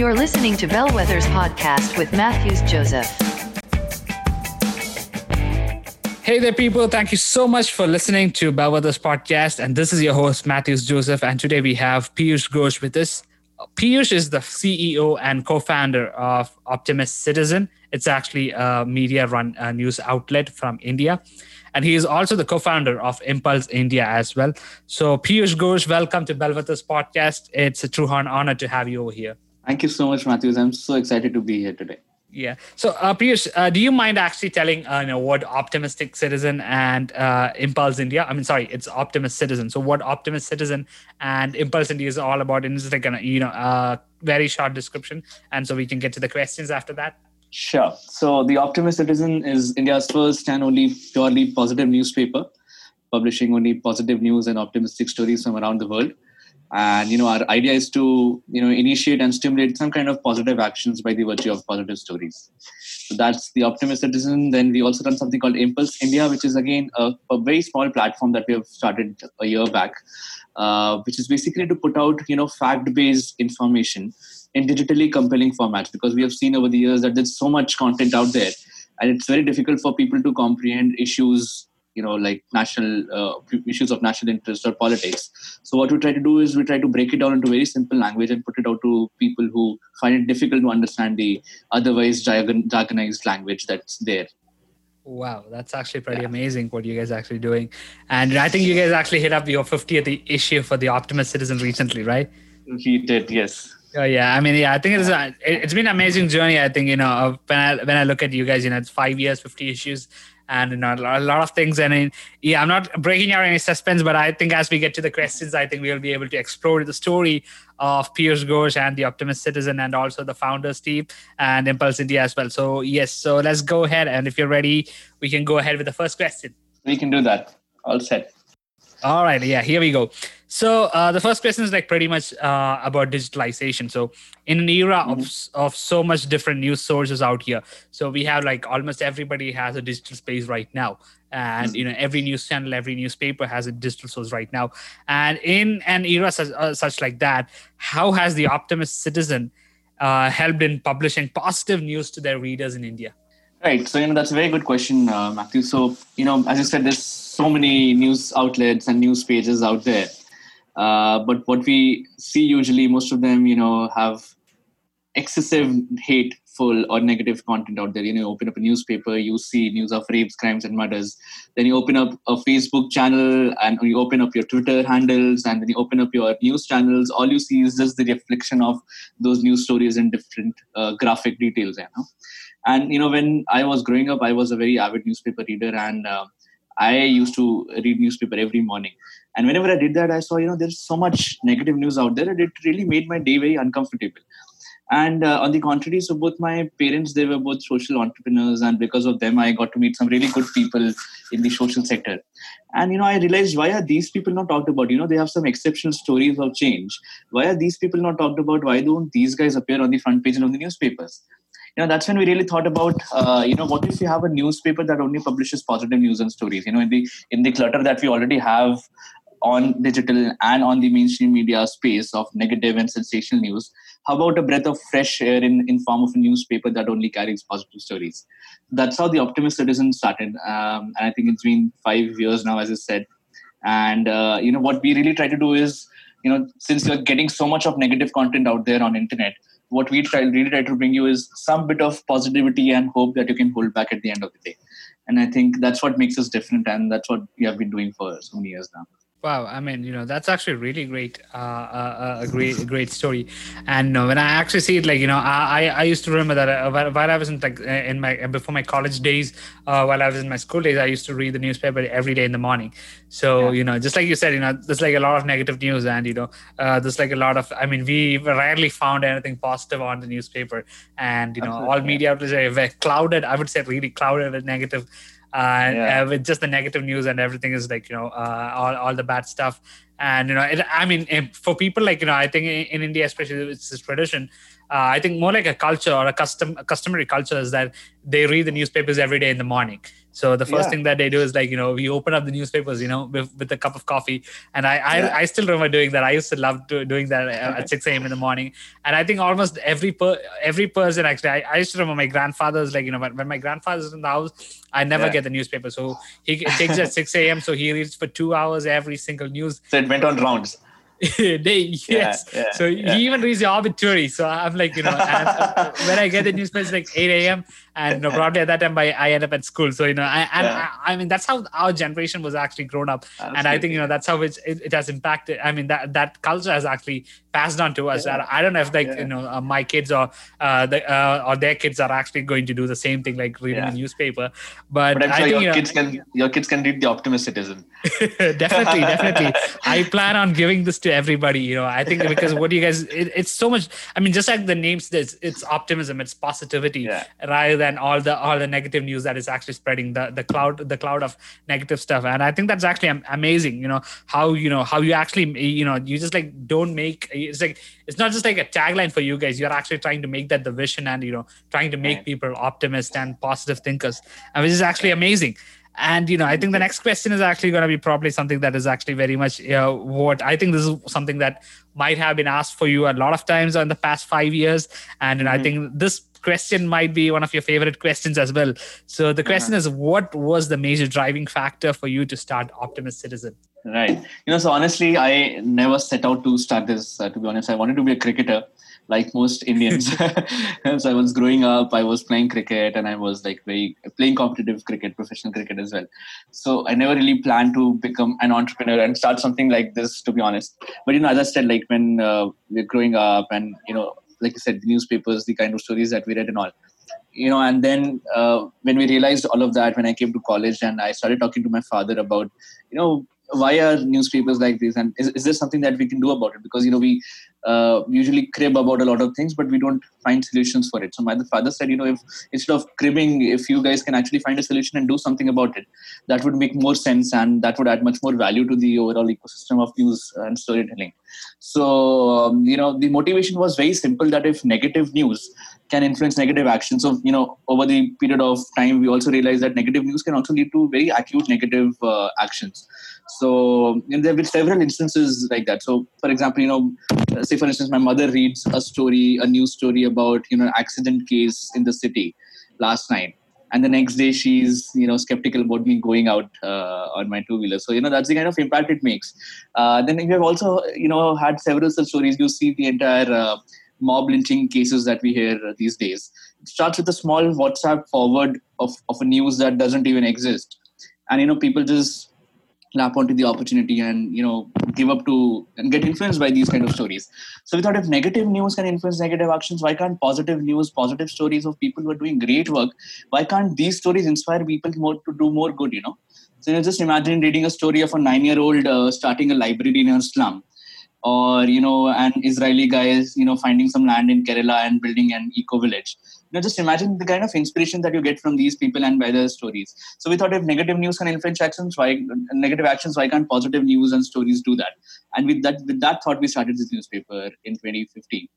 You're listening to Bellwether's podcast with Matthews Joseph. Hey there, people. Thank you so much for listening to Bellwether's podcast. And this is your host, Matthews Joseph. And today we have Piyush Ghosh with us. Piyush is the CEO and co founder of Optimist Citizen. It's actually a media run uh, news outlet from India. And he is also the co founder of Impulse India as well. So, Piyush Ghosh, welcome to Bellwether's podcast. It's a true honor to have you over here. Thank you so much, Matthews. I'm so excited to be here today. Yeah. So, uh, Piyush, uh, do you mind actually telling uh, you know what Optimistic Citizen and uh, Impulse India? I mean, sorry, it's Optimist Citizen. So, what Optimist Citizen and Impulse India is all about? And it's like a you know a very short description, and so we can get to the questions after that. Sure. So, the Optimist Citizen is India's first and only purely positive newspaper, publishing only positive news and optimistic stories from around the world and you know our idea is to you know initiate and stimulate some kind of positive actions by the virtue of positive stories. So that's the optimist citizen. Then we also run something called impulse india which is again a, a very small platform that we have started a year back uh, which is basically to put out you know fact based information in digitally compelling formats. Because we have seen over the years that there's so much content out there and it's very difficult for people to comprehend issues you know like national uh, issues of national interest or politics so what we try to do is we try to break it down into very simple language and put it out to people who find it difficult to understand the otherwise jargonized language that's there Wow, that's actually pretty yeah. amazing what you guys actually doing. And I think you guys actually hit up your 50th issue for the Optimist Citizen recently, right? We did, yes. Oh yeah, I mean, yeah, I think it's a, it's been an amazing journey. I think you know when I when I look at you guys, you know, it's five years, fifty issues, and you know a lot of things and in, yeah i'm not breaking out any suspense but i think as we get to the questions i think we'll be able to explore the story of Piyush Ghosh and the Optimist Citizen and also the founders team and Impulse India as well. So yes, so let's go ahead and if you're ready, we can go ahead with the first question. We can do that. All set. All right, yeah, here we go. So uh, the first question is like pretty much uh, about digitalization. So in an era mm-hmm. of of so much different news sources out here, so we have like almost everybody has a digital space right now, and mm-hmm. you know every news channel, every newspaper has a digital source right now. And in an era such, uh, such like that, how has the Optimist Citizen uh, helped in publishing positive news to their readers in India? Right. So you know that's a very good question, uh, Matthew. So you know, as you said, there's so many news outlets and news pages out there. Uh, but what we see usually, most of them, you know, have excessive hateful or negative content out there. You know, you open up a newspaper, you see news of rapes, crimes, and murders. Then you open up a Facebook channel and you open up your Twitter handles and then you open up your news channels. All you see is just the reflection of those news stories in different uh, graphic details. You know, and you know, when I was growing up, I was a very avid newspaper reader and uh, I used to read newspaper every morning. And whenever I did that, I saw, you know, there's so much negative news out there, and it really made my day very uncomfortable. And uh, on the contrary, so both my parents, they were both social entrepreneurs, and because of them, I got to meet some really good people in the social sector. And you know, I realized why are these people not talked about? You know, they have some exceptional stories of change. Why are these people not talked about? Why don't these guys appear on the front page of the newspapers? You know that's when we really thought about uh, you know what if you have a newspaper that only publishes positive news and stories? You know in the in the clutter that we already have on digital and on the mainstream media space of negative and sensational news how about a breath of fresh air in, in form of a newspaper that only carries positive stories? That's how the optimist citizen started um, and i think it's been five years now as i said. And uh, you know what we really try to do is you know since you're getting so much of negative content out there on internet what we try really try to bring you is some bit of positivity and hope that you can hold back at the end of the day. And i think that's what makes us different and that's what we have been doing for so many years now Wow, I mean, you know, that's actually really great, uh, uh, a great, a great story. And uh, when I actually see it, like, you know, I, I used to remember that uh, while I was in like in my before my college days, uh, while I was in my school days, I used to read the newspaper every day in the morning. So yeah. you know, just like you said, you know, there's like a lot of negative news, and you know, uh, there's like a lot of. I mean, we rarely found anything positive on the newspaper, and you know, Absolutely. all media outlets are clouded. I would say really clouded with negative uh, yeah. uh, with just the negative news and everything is like you know uh, all, all the bad stuff and you know it, i mean for people like you know i think in, in india especially it's this tradition uh, I think more like a culture or a custom a customary culture is that they read the newspapers every day in the morning. So the first Yeah. thing that they do is like you know we open up the newspapers, you know, with, with a cup of coffee, and I I, Yeah. I still remember doing that. I used to love do, doing that at six a.m. in the morning, and I think almost every per, every person actually I, I used to remember my grandfather's like you know when, when my grandfather's in the house, I never Yeah. get the newspaper, so he it takes at six a.m. So he reads for two hours every single news So it went on rounds. day. Yes. yeah, so yeah. he even reads the obituary. So I'm like, you know, and, when I get the newspaper, it's like 8 a.m. And you know, probably at that time, I, I end up at school. So, you know, I, and Yeah. I, I mean, that's how our generation was actually grown up. and I think, you know, that's how it's, it, it has impacted. I mean, that, that culture has actually passed on to us. Yeah. I don't know if like, Yeah. you know, uh, my kids or uh, the, uh, or their kids are actually going to do the same thing, like reading Yeah. the newspaper. But, But I'm I sure think, your you know, kids can your kids can read the Optimist Citizen. definitely definitely i plan on giving this to everybody you know i think because what you guys it, it's so much i mean just like the name says it's optimism it's positivity rather than all the all the negative news that is actually spreading the the cloud the cloud of negative stuff and i think that's actually amazing you know how you know how you actually you know you just like don't make it's like it's not just like a tagline for you guys you're actually trying to make that the vision and you know trying to make Right. people optimists and positive thinkers and which is actually amazing and you know, I think the next question is actually going to be probably something that is actually very much uh, what I think this is something that might have been asked for you a lot of times in the past five years, and you know, I think this question might be one of your favorite questions as well. So the question is, what was the major driving factor for you to start Optimist Citizen? Right. You know, so honestly, I never set out to start this. Uh, to be honest, I wanted to be a cricketer, like most Indians. so I was growing up, I was playing cricket, and I was like very playing competitive cricket, professional cricket as well. So I never really planned to become an entrepreneur and start something like this. To be honest, but you know, as I said, like when uh, we're growing up, and you know, like you said, the newspapers, the kind of stories that we read and all you know and then uh, when we realized all of that when i came to college and i started talking to my father about you know why are newspapers like this? And is, is there something that we can do about it? Because you know we uh, usually crib about a lot of things but we don't find solutions for it. So my father said you know if instead of cribbing if you guys can actually find a solution and do something about it that would make more sense and that would add much more value to the overall ecosystem of news and storytelling. So um, you know the motivation was very simple that if negative news can influence negative action. So, you know, over the period of time, we also realized that negative news can also lead to very acute negative uh, actions. So, there have been several instances like that. So, for example, you know, say for instance, my mother reads a story, a news story about, you know, accident case in the city last night. And the next day, she's you know skeptical about me going out uh, on my two wheeler. So you know that's the kind of impact it makes. Uh, then you have also you know had several such stories. You see the entire uh, mob lynching cases that we hear these days. It starts with a small WhatsApp forward of, of a news that doesn't even exist. And, you know, people just lap onto the opportunity and, you know, give up to and get influenced by these kind of stories. So we thought if negative news can influence negative actions, why can't positive news, positive stories of people who are doing great work, why can't these stories inspire people more to do more good, you know? So you know, just imagine reading a story of a nine-year-old uh, starting a library in a slum or you know an israeli guy is you know finding some land in kerala and building an eco village you know just imagine the kind of inspiration that you get from these people and by their stories. So we thought if negative news can influence actions why negative actions why can't positive news and stories do that? And with that with that thought we started this newspaper in 2015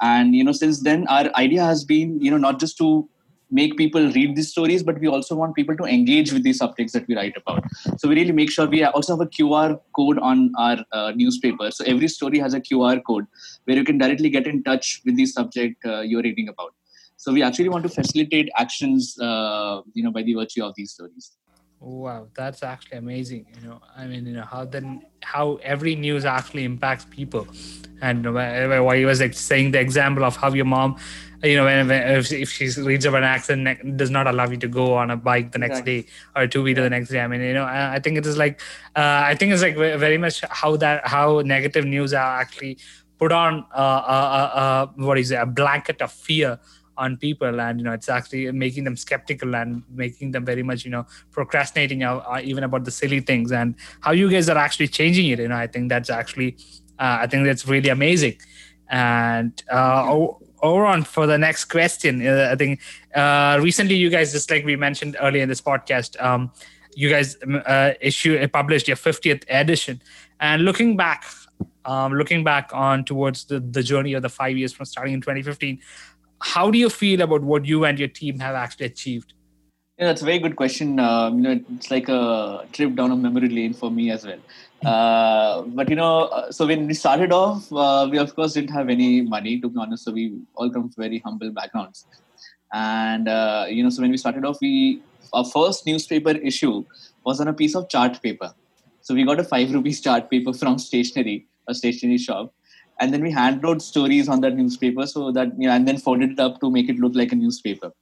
and you know since then our idea has been you know not just to make people read these stories but we also want people to engage with these subjects that we write about. So we really make sure we also have a qr code on our uh, newspaper. So every story has a qr code where you can directly get in touch with the subject uh, you're reading about. So we actually want to facilitate actions uh, you know by the virtue of these stories Wow, that's actually amazing. You know, I mean, you know how then how every news actually impacts people, and why he was like saying the example of how your mom, you know, when, if, if she reads about an accident, does not allow you to go on a bike the next Exactly. day or a two wheeler the next day. I mean, you know, I I think it is like, uh, I think it's like very much how that how negative news are actually put on uh, uh, uh, uh, what is it, a blanket of fear on people and you know it's actually making them skeptical and making them very much you know procrastinating uh, uh, even about the silly things. And how you guys are actually changing it you know i think that's actually uh, i think that's really amazing. And uh, on for the next question uh, i think uh, recently you guys just like we mentioned earlier in this podcast um, you guys um, uh, issue published your 50th edition. And looking back, um, looking back on towards the, the journey of the five years from starting in 2015, how do you feel about what you and your team have actually achieved? Yeah, that's a very good question. Um, you know, it's like a trip down a memory lane for me as well. Uh, but you know, uh, so when we started off, uh, we of course didn't have any money to be honest. So we all come from very humble backgrounds, and uh, you know, so when we started off, we our first newspaper issue was on a piece of chart paper. So we got a five rupees chart paper from stationery, a stationery shop, and then we hand wrote stories on that newspaper so that you know, and then folded it up to make it look like a newspaper.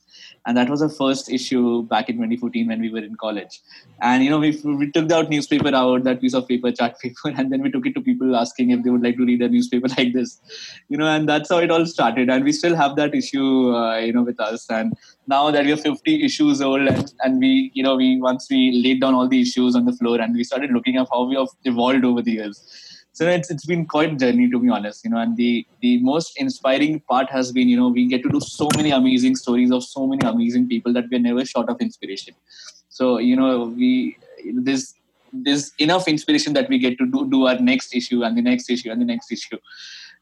And that was our first issue back in 2014 when we were in college. And you know we, we took that newspaper out that piece of paper chart paper and then we took it to people asking if they would like to read a newspaper like this. You know and that's how it all started. And we still have that issue uh, you know with us. And now that we're 50 issues old and, and we you know we once we laid down all the issues on the floor and we started looking at how we have evolved over the years so it's it's been quite a journey to be honest you know and the the most inspiring part has been you know we get to do so many amazing stories of so many amazing people that we're never short of inspiration. So you know we there's there's enough inspiration that we get to do, do our next issue and the next issue and the next issue.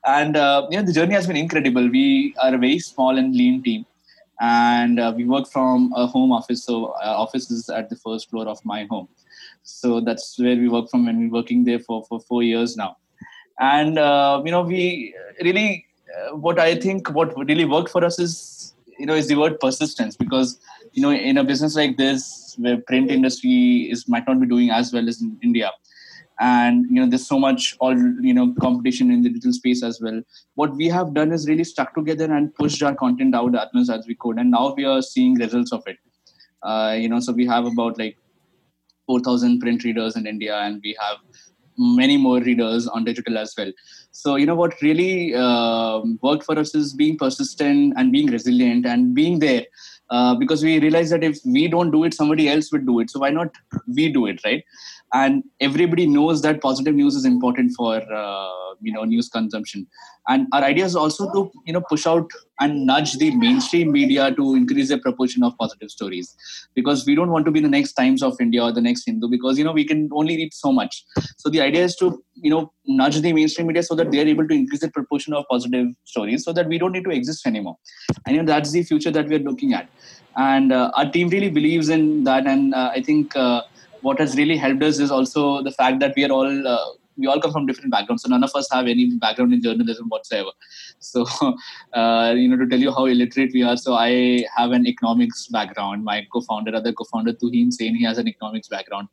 And uh, you know the journey has been incredible. We are a very small and lean team and uh, we work from a home office so uh, office is at the first floor of my home so that's where we work from and we're working there for, for four years now. And uh, you know we really uh, what i think what really worked for us is you know is the word persistence because you know in a business like this where print industry is might not be doing as well as in india and you know there's so much all you know competition in the digital space as well what we have done is really stuck together and pushed our content out as much as we could and now we are seeing results of it. Uh, you know so we have about like 4000 print readers in india and we have many more readers on digital as well. So you know what really uh, worked for us is being persistent and being resilient and being there uh, because we realize that if we don't do it somebody else would do it. So why not we do it right? And everybody knows that positive news is important for uh, you know news consumption and our idea is also to you know push out and nudge the mainstream media to increase the proportion of positive stories. Because we don't want to be the next times of india or the next hindu because you know we can only read so much. So the idea is to you know nudge the mainstream media so that they are able to increase the proportion of positive stories so that we don't need to exist anymore. And you know that's the future that we're looking at. And uh, our team really believes in that. And uh, i think uh, what has really helped us is also the fact that we are all uh, we all come from different backgrounds, so none of us have any background in journalism whatsoever. So, uh, you know, to tell you how illiterate we are, so I have an economics background. My co-founder, other co-founder Tuheen Sain, he has an economics background.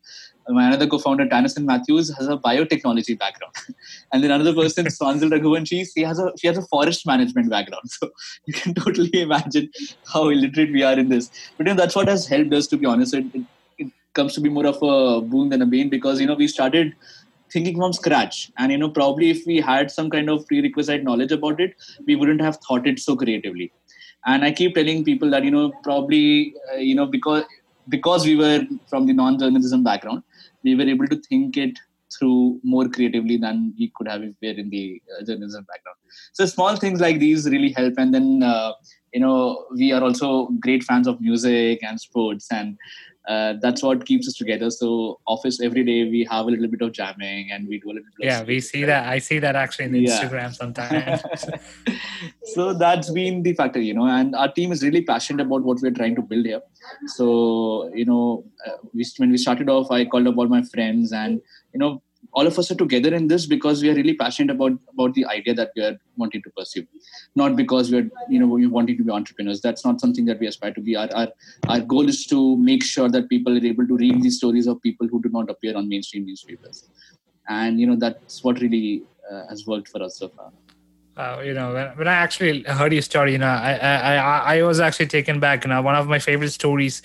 My another co-founder, Tanison Matthews, has a biotechnology background, and then another person, Swanzil Raghuvanshi, she has a she has a forest management background. So you can totally imagine how illiterate we are in this. But you know, that's what has helped us, to be honest. It, it comes to be more of a boon than a bane because you know we started thinking from scratch. And you know probably if we had some kind of prerequisite knowledge about it we wouldn't have thought it so creatively. And i keep telling people that you know probably uh, you know because because we were from the non-journalism background we were able to think it through more creatively than we could have if we were in the uh, journalism background. So small things like these really help. And then uh, you know we are also great fans of music and sports and uh, that's what keeps us together. So office every day we have a little bit of jamming and we do a little bit. Yeah, we see that. I see that actually in yeah. Instagram sometimes. so that's been the factor, you know. And our team is really passionate about what we're trying to build here. So you know, uh, we, when we started off, I called up all my friends, and you know, all of us are together in this because we are really passionate about about the idea that we are wanting to pursue. Not because we're you know we're wanting to be entrepreneurs. That's not something that we aspire to be. Our, our our goal is to make sure that people are able to read these stories of people who do not appear on mainstream newspapers. And you know that's what really uh, has worked for us so far. Uh, you know, when, when I actually heard your story, you know, I, I I was actually taken back. You know, one of my favorite stories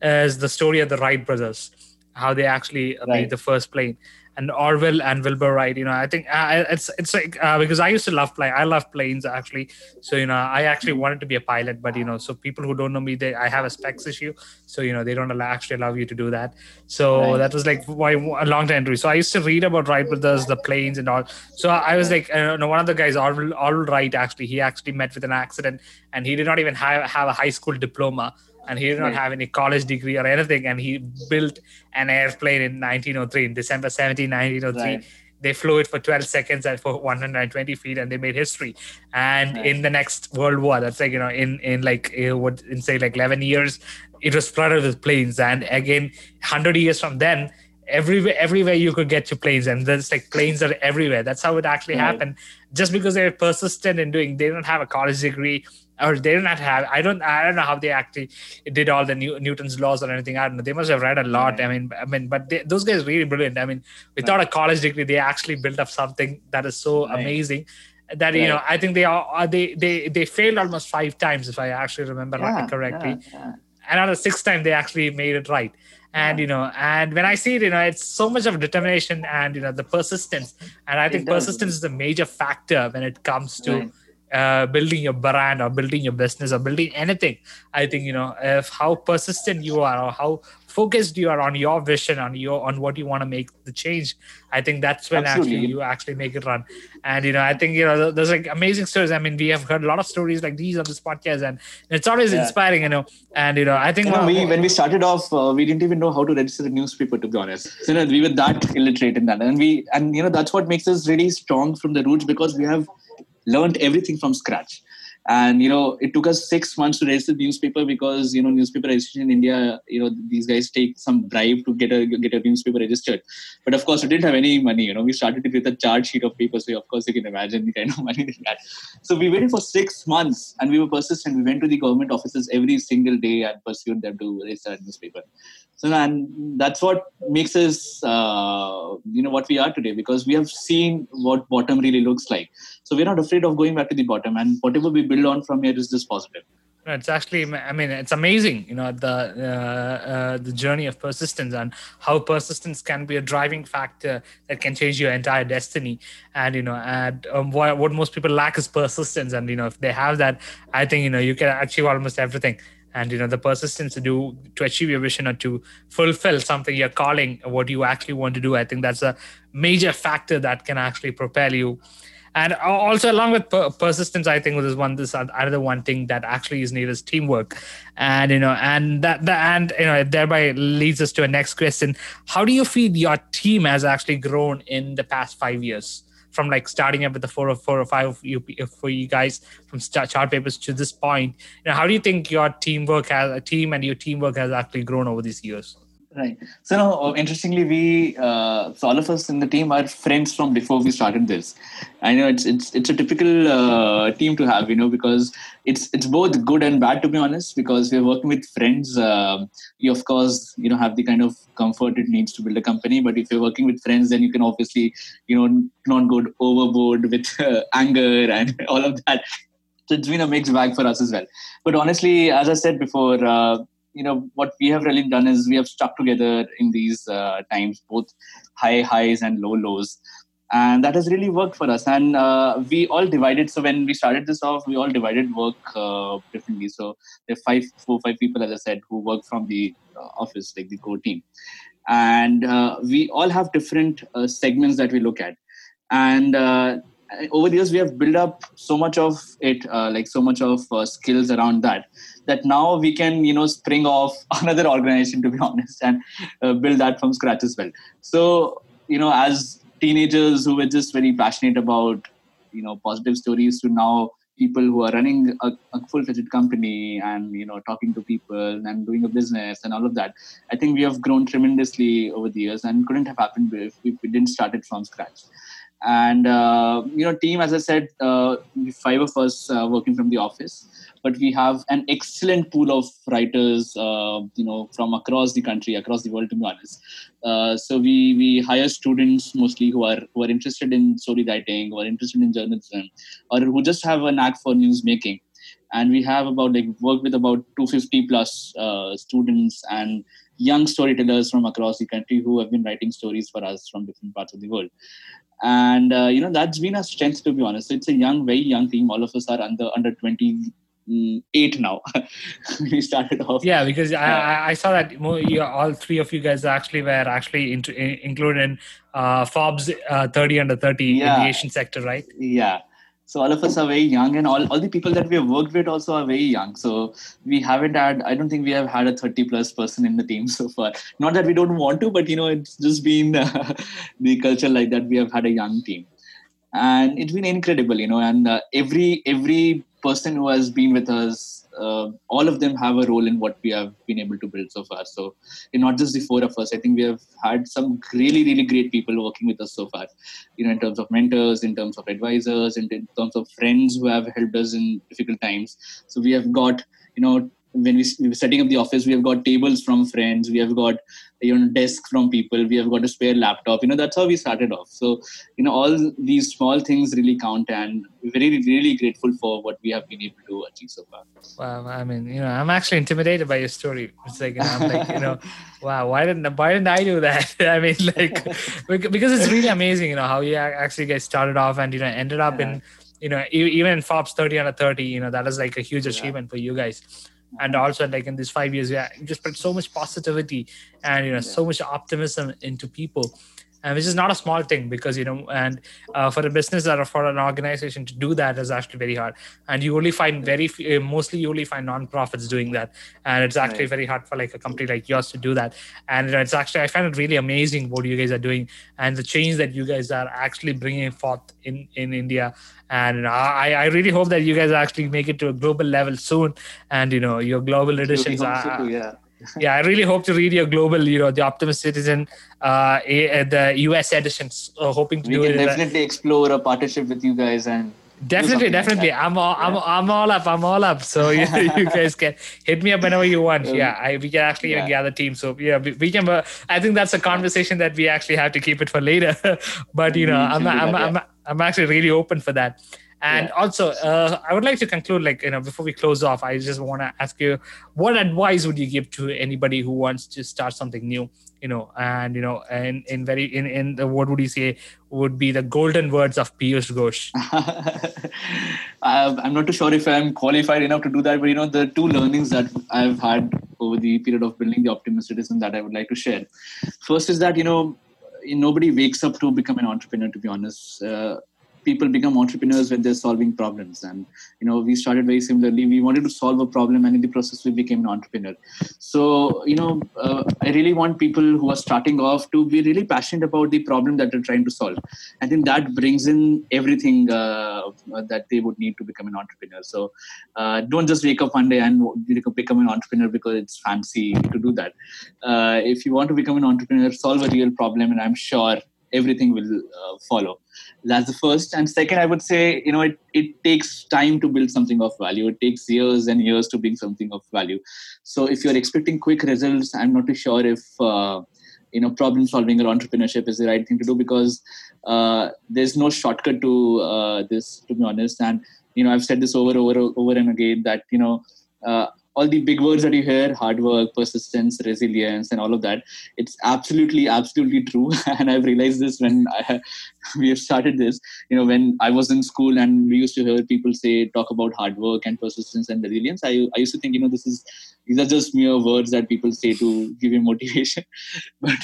is the story of the Wright brothers, how they actually right. made the first plane and Orville and Wilbur Wright. You know, I think uh, it's it's like uh, because I used to love plane. I love planes actually. So you know, I actually wanted to be a pilot, but you know, so people who don't know me, they I have a specs issue. So you know, they don't allow, actually allow you to do that. So right. that was like why a long time to. So I used to read about Wright brothers, the planes and all. So I was like, you know, one of the guys, Orville, Orville Wright, actually, he actually met with an accident, and he did not even have have a high school diploma and he did not have any college degree or anything and he built an airplane in 1903 in december 17 1903 right. they flew it for 12 seconds and for 120 feet and they made history. And in the next world war that's like you know in in like uh, what in say like 11 years it was flooded with planes. And again 100 years from then everywhere everywhere you could get to planes and there's like planes are everywhere. That's how it actually Right. happened. Just because they're persistent in doing they don't have a college degree or they don't have i don't i don't know how they actually did all the New, newton's laws or anything. I don't know. They must have read a lot. Right. i mean i mean but they, those guys are really brilliant. I mean without a college degree they actually built up something that is so Right. amazing that you know i think they are are- uh, they they they failed almost five times if i actually remember Yeah, correctly. yeah, yeah. and on the sixth time they actually made it right. And you know and when i see it you know it's so much of determination and you know the persistence. And i think persistence is a major factor when it comes to Right. Uh, building your brand or building your business or building anything i think you know if how persistent you are or how focused you are on your vision on your on what you want to make the change i think that's when actually you actually make it run. And you know i think you know there's like amazing stories. I mean we have heard a lot of stories like these on this podcast and it's always Yeah. inspiring you know. And you know i think You know, we, when we started off, uh, we didn't even know how to register a newspaper, to be honest. So, you know, we were that illiterate in that, and we, and you know, that's what makes us really strong from the roots because we have learned everything from scratch. And you know, it took us six months to register the newspaper because you know, newspaper registration in India, you know, these guys take some bribe to get a get a newspaper registered. But of course, we didn't have any money. You know, we started it with a charge sheet of paper, so of course, you can imagine the kind of money they had. So we waited for six months and we were persistent. We went to the government offices every single day and pursued them to register a newspaper. So and that's what makes us, uh, you know, what we are today because we have seen what bottom really looks like. So we're not afraid of going back to the bottom, and whatever we build on from here is just positive. It's actually i mean it's amazing you know the uh, uh, the journey of persistence and how persistence can be a driving factor that can change your entire destiny. And you know and um, what, what most people lack is persistence. And you know if they have that i think you know you can achieve almost everything. And you know the persistence to do to achieve your vision or to fulfill something you're calling what you actually want to do i think that's a major factor that can actually propel you and also along with per- persistence i think there's one this another one thing that actually is needed is teamwork. And you know and that, that and you know thereby leads us to a next question. How do you feel your team has actually grown in the past five years? From like starting up with the four or four or five of you for you guys from start chart papers to this point. You know how do you think your teamwork has a team and your teamwork has actually grown over these years Right. So now, uh, interestingly, we uh, so all of us in the team are friends from before we started this. I know it's it's it's a typical uh, team to have, you know, because it's it's both good and bad to be honest. Because we're working with friends, uh, you of course you know have the kind of comfort it needs to build a company. But if you're working with friends, then you can obviously you know not go overboard with uh, anger and all of that. So it's been a mixed bag for us as well. But honestly, as I said before. You know what we have really done is we have stuck together in these uh, times both high highs and low lows. And that has really worked for us. And uh, we all divided. So when we started this off we all divided work uh, differently. So there are five four five people as i said who work from the uh, office like the core team. And uh, we all have different uh, segments that we look at. And uh, over the years we have built up so much of it uh, like so much of uh, skills around that that now we can you know spring off another organization to be honest and uh, build that from scratch as well. So you know as teenagers who were just very passionate about you know positive stories to now people who are running a, a full-fledged company and you know talking to people and doing a business and all of that i think we have grown tremendously over the years and couldn't have happened if, if we didn't start it from scratch and uh, you know team as i said uh, five of us uh, working from the office but we have an excellent pool of writers uh, you know from across the country across the world to be honest. Uh, so we we hire students mostly who are who are interested in story writing who are interested in journalism or who just have a knack for news making. And we have about like work with about 250 plus uh, students and young storytellers from across the country who have been writing stories for us from different parts of the world and uh, you know that's been a strength to be honest it's a young very young team. All of us are under under 28 now. We started off. Yeah because I, I, I saw that you, all three of you guys actually were actually into, in, included in uh, forbes uh, 30 under 30 Yeah. in the asian sector right? Yeah so all of us are very young and all, all the people that we have worked with also are very young. So we haven't had i don't think we have had a 30 plus person in the team so far. Not that we don't want to but you know it's just been uh, the culture like that we have had a young team. And it's been incredible you know and uh, every every person who has been with us uh, all of them have a role in what we have been able to build so far. So, not just the four of us, I think we have had some really, really great people working with us so far. You know, in terms of mentors, in terms of advisors, in, in terms of friends who have helped us in difficult times. So we have got you know when we, we were setting up the office, we have got tables from friends, we have got you know desks from people, we have got a spare laptop. You know that's how we started off. So you know all these small things really count, and we're very really grateful for what we have been able to achieve so far. Wow, I mean, you know, I'm actually intimidated by your story. It's like you know, I'm like, you know, wow, why didn't why didn't I do that? I mean, like because it's really amazing, you know, how you actually get started off and you know ended up yeah. in you know even in Forbes 30 under 30 you know that is like a huge achievement yeah. for you guys and also like in these five years yeah just put so much positivity and you know yeah. so much optimism into people and which is not a small thing because you know and uh, for a business or for an organization to do that is actually very hard. And you only find very uh, mostly you only find non-profits doing that. And it's actually right. very hard for like a company like yours to do that. And it's actually i find it really amazing what you guys are doing and the change that you guys are actually bringing forth in in india. And I, I really hope that you guys actually make it to a global level soon. And you know your global editions are yeah yeah, I really hope to read your global, you know, the Optimist Citizen, uh, the US editions. Uh, hoping to we do can it. definitely explore a partnership with you guys and. Definitely, definitely. Like I'm all, I'm, I'm all up. I'm all up. So you, you guys can hit me up whenever you want. Yeah, I, we can actually yeah. gather team. So yeah, we, we can. Uh, I think that's a conversation that we actually have to keep it for later. but you know, I'm, I'm, I'm, I'm, I'm actually really open for that. And yeah. also, uh, I would like to conclude, like you know, before we close off, I just want to ask you, what advice would you give to anybody who wants to start something new? You know, and you know, and in very in in the what would you say would be the golden words of Piyush Ghosh? I'm not too sure if I'm qualified enough to do that, but you know, the two learnings that I've had over the period of building the Optimist Citizen that I would like to share. First is that you know, nobody wakes up to become an entrepreneur. To be honest. Uh, people become entrepreneurs when they're solving problems. And you know we started very similarly. We wanted to solve a problem and in the process we became an entrepreneur. So you know uh, i really want people who are starting off to be really passionate about the problem that they're trying to solve. I think that brings in everything uh, that they would need to become an entrepreneur. So uh, don't just wake up one day and become an entrepreneur because it's fancy to do that. Uh, if you want to become an entrepreneur solve a real problem and i'm sure everything will uh, follow. That's the first. And second i would say you know it, it takes time to build something of value. It takes years and years to bring something of value. So if you're expecting quick results i'm not too sure if uh, you know problem solving or entrepreneurship is the right thing to do because uh, there's no shortcut to uh, this to be honest. And you know i've said this over over over and again that you know uh, all the big words that you hear hard work persistence resilience and all of that it's absolutely absolutely true. And i've realized this when I, we have started this. You know when i was in school and we used to hear people say talk about hard work and persistence and resilience i, I used to think you know this is these are just mere words that people say to give you motivation. But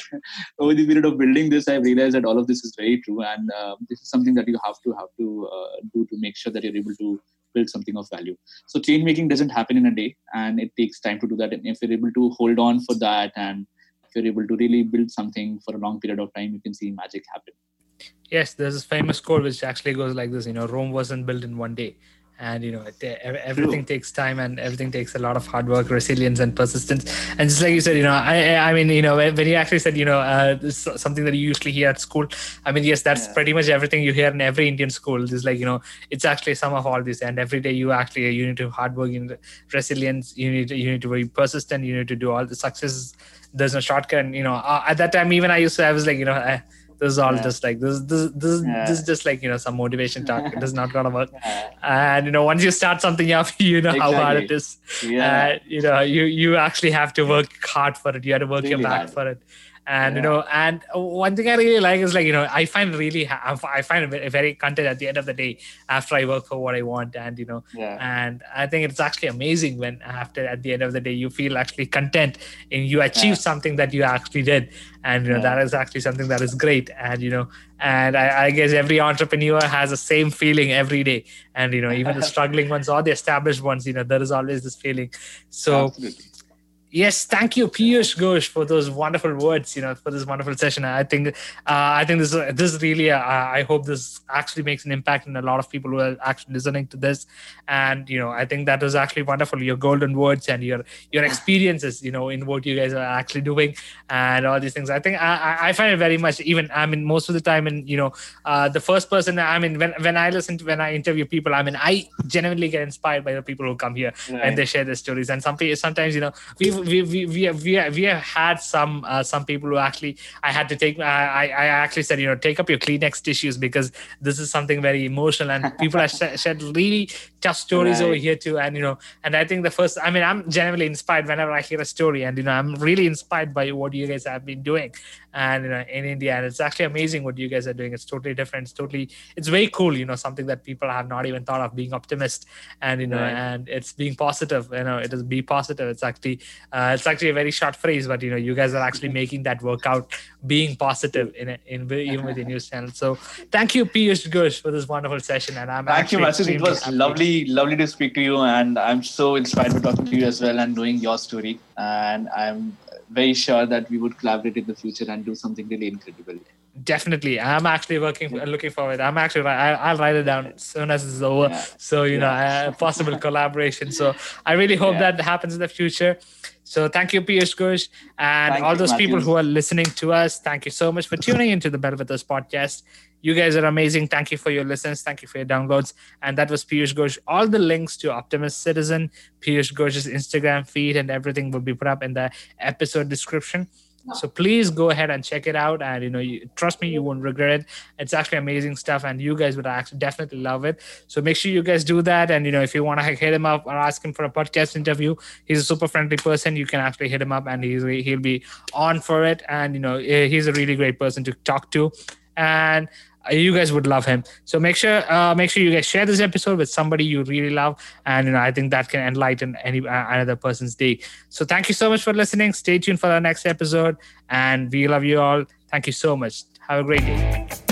over the period of building this i realized that all of this is very true. And uh, this is something that you have to have to uh, do to make sure that you're able to build something of value. So change making doesn't happen in a day, and it takes time to do that. And if you're able to hold on for that, and if you're able to really build something for a long period of time, you can see magic happen. Yes, there's this famous quote which actually goes like this: you know, Rome wasn't built in one day and you know everything True. takes time and everything takes a lot of hard work resilience and persistence. And just like you said you know i i mean you know when you actually said you know uh, something that you usually hear at school i mean yes that's yeah. pretty much everything you hear in every indian school. Is like you know it's actually some of all this and every day you actually you need to hard work in resilience you need to, you need to be persistent you need to do all the success there's no shortcut. And, you know uh, at that time even i used to i was like you know I, this is all yeah. just like this this this, yeah. this is just like you know some motivation talk it is not gonna work yeah. and you know once you start something up you know exactly. how hard it is yeah uh, you know you you actually have to work hard for it you have to work really your back hard. for it and you know and one thing i really like is like you know i find really i find it very content at the end of the day after i work for what i want and you know yeah. and i think it's actually amazing when after at the end of the day you feel actually content and you achieve yeah. something that you actually did and you know yeah. that is actually something that is great and you know and I, I, guess every entrepreneur has the same feeling every day and you know even the struggling ones or the established ones you know there is always this feeling so Absolutely Yes, thank you, Piyush Ghosh, for those wonderful words. You know, for this wonderful session. I think, uh, I think this this is really. Uh, I hope this actually makes an impact in a lot of people who are actually listening to this. And you know, I think that was actually wonderful. Your golden words and your your experiences. You know, in what you guys are actually doing and all these things. I think I, I find it very much. Even I mean, most of the time, and you know, uh, the first person. I mean, when when I listen to when I interview people, I mean, I genuinely get inspired by the people who come here right. and they share their stories. And some sometimes you know, we we we we have, we have, we have had some uh, some people who actually I had to take I I actually said you know take up your Kleenex tissues because this is something very emotional and people have shared really tough stories right. over here too. And you know and I think the first I mean I'm genuinely inspired whenever I hear a story and you know I'm really inspired by what you guys have been doing. And you know in India and it's actually amazing what you guys are doing. It's totally different. It's totally it's very cool you know something that people have not even thought of being optimist. And you know right. and it's being positive you know it is be positive. It's actually uh, it's actually a very short phrase, but you know, you guys are actually making that work out, being positive in in even with your news channel. So thank you, Piyush Ghosh, for this wonderful session. And I'm thank you, Matthews. It was happy. lovely, lovely to speak to you, and I'm so inspired by talking to you as well and knowing your story. And I'm very sure that we would collaborate in the future and do something really incredible definitely i'm actually working looking forward i'm actually i'll write it down as soon as it's over yeah. so you yeah. know possible collaboration so i really hope yeah. that happens in the future so thank you piyush ghosh and thank all those people who are listening to us thank you so much for tuning into the better with us podcast. You guys are amazing. Thank you for your listens. Thank you for your downloads. And that was piyush ghosh. All the links to optimist citizen piyush ghosh's instagram feed and everything will be put up in the episode description so please go ahead and check it out. And you know you, trust me you won't regret it. It's actually amazing stuff and you guys would actually definitely love it. So make sure you guys do that. And you know if you want to hit him up or ask him for a podcast interview he's a super friendly person. You can actually hit him up and he's he'll be on for it. And you know eh, he's a really great person to talk to. And you guys would love him. So make sure uh, make sure you guys share this episode with somebody you really love, and you know I think that can enlighten any uh, another person's day. So thank you so much for listening. Stay tuned for the next episode, and we love you all. Thank you so much. Have a great day.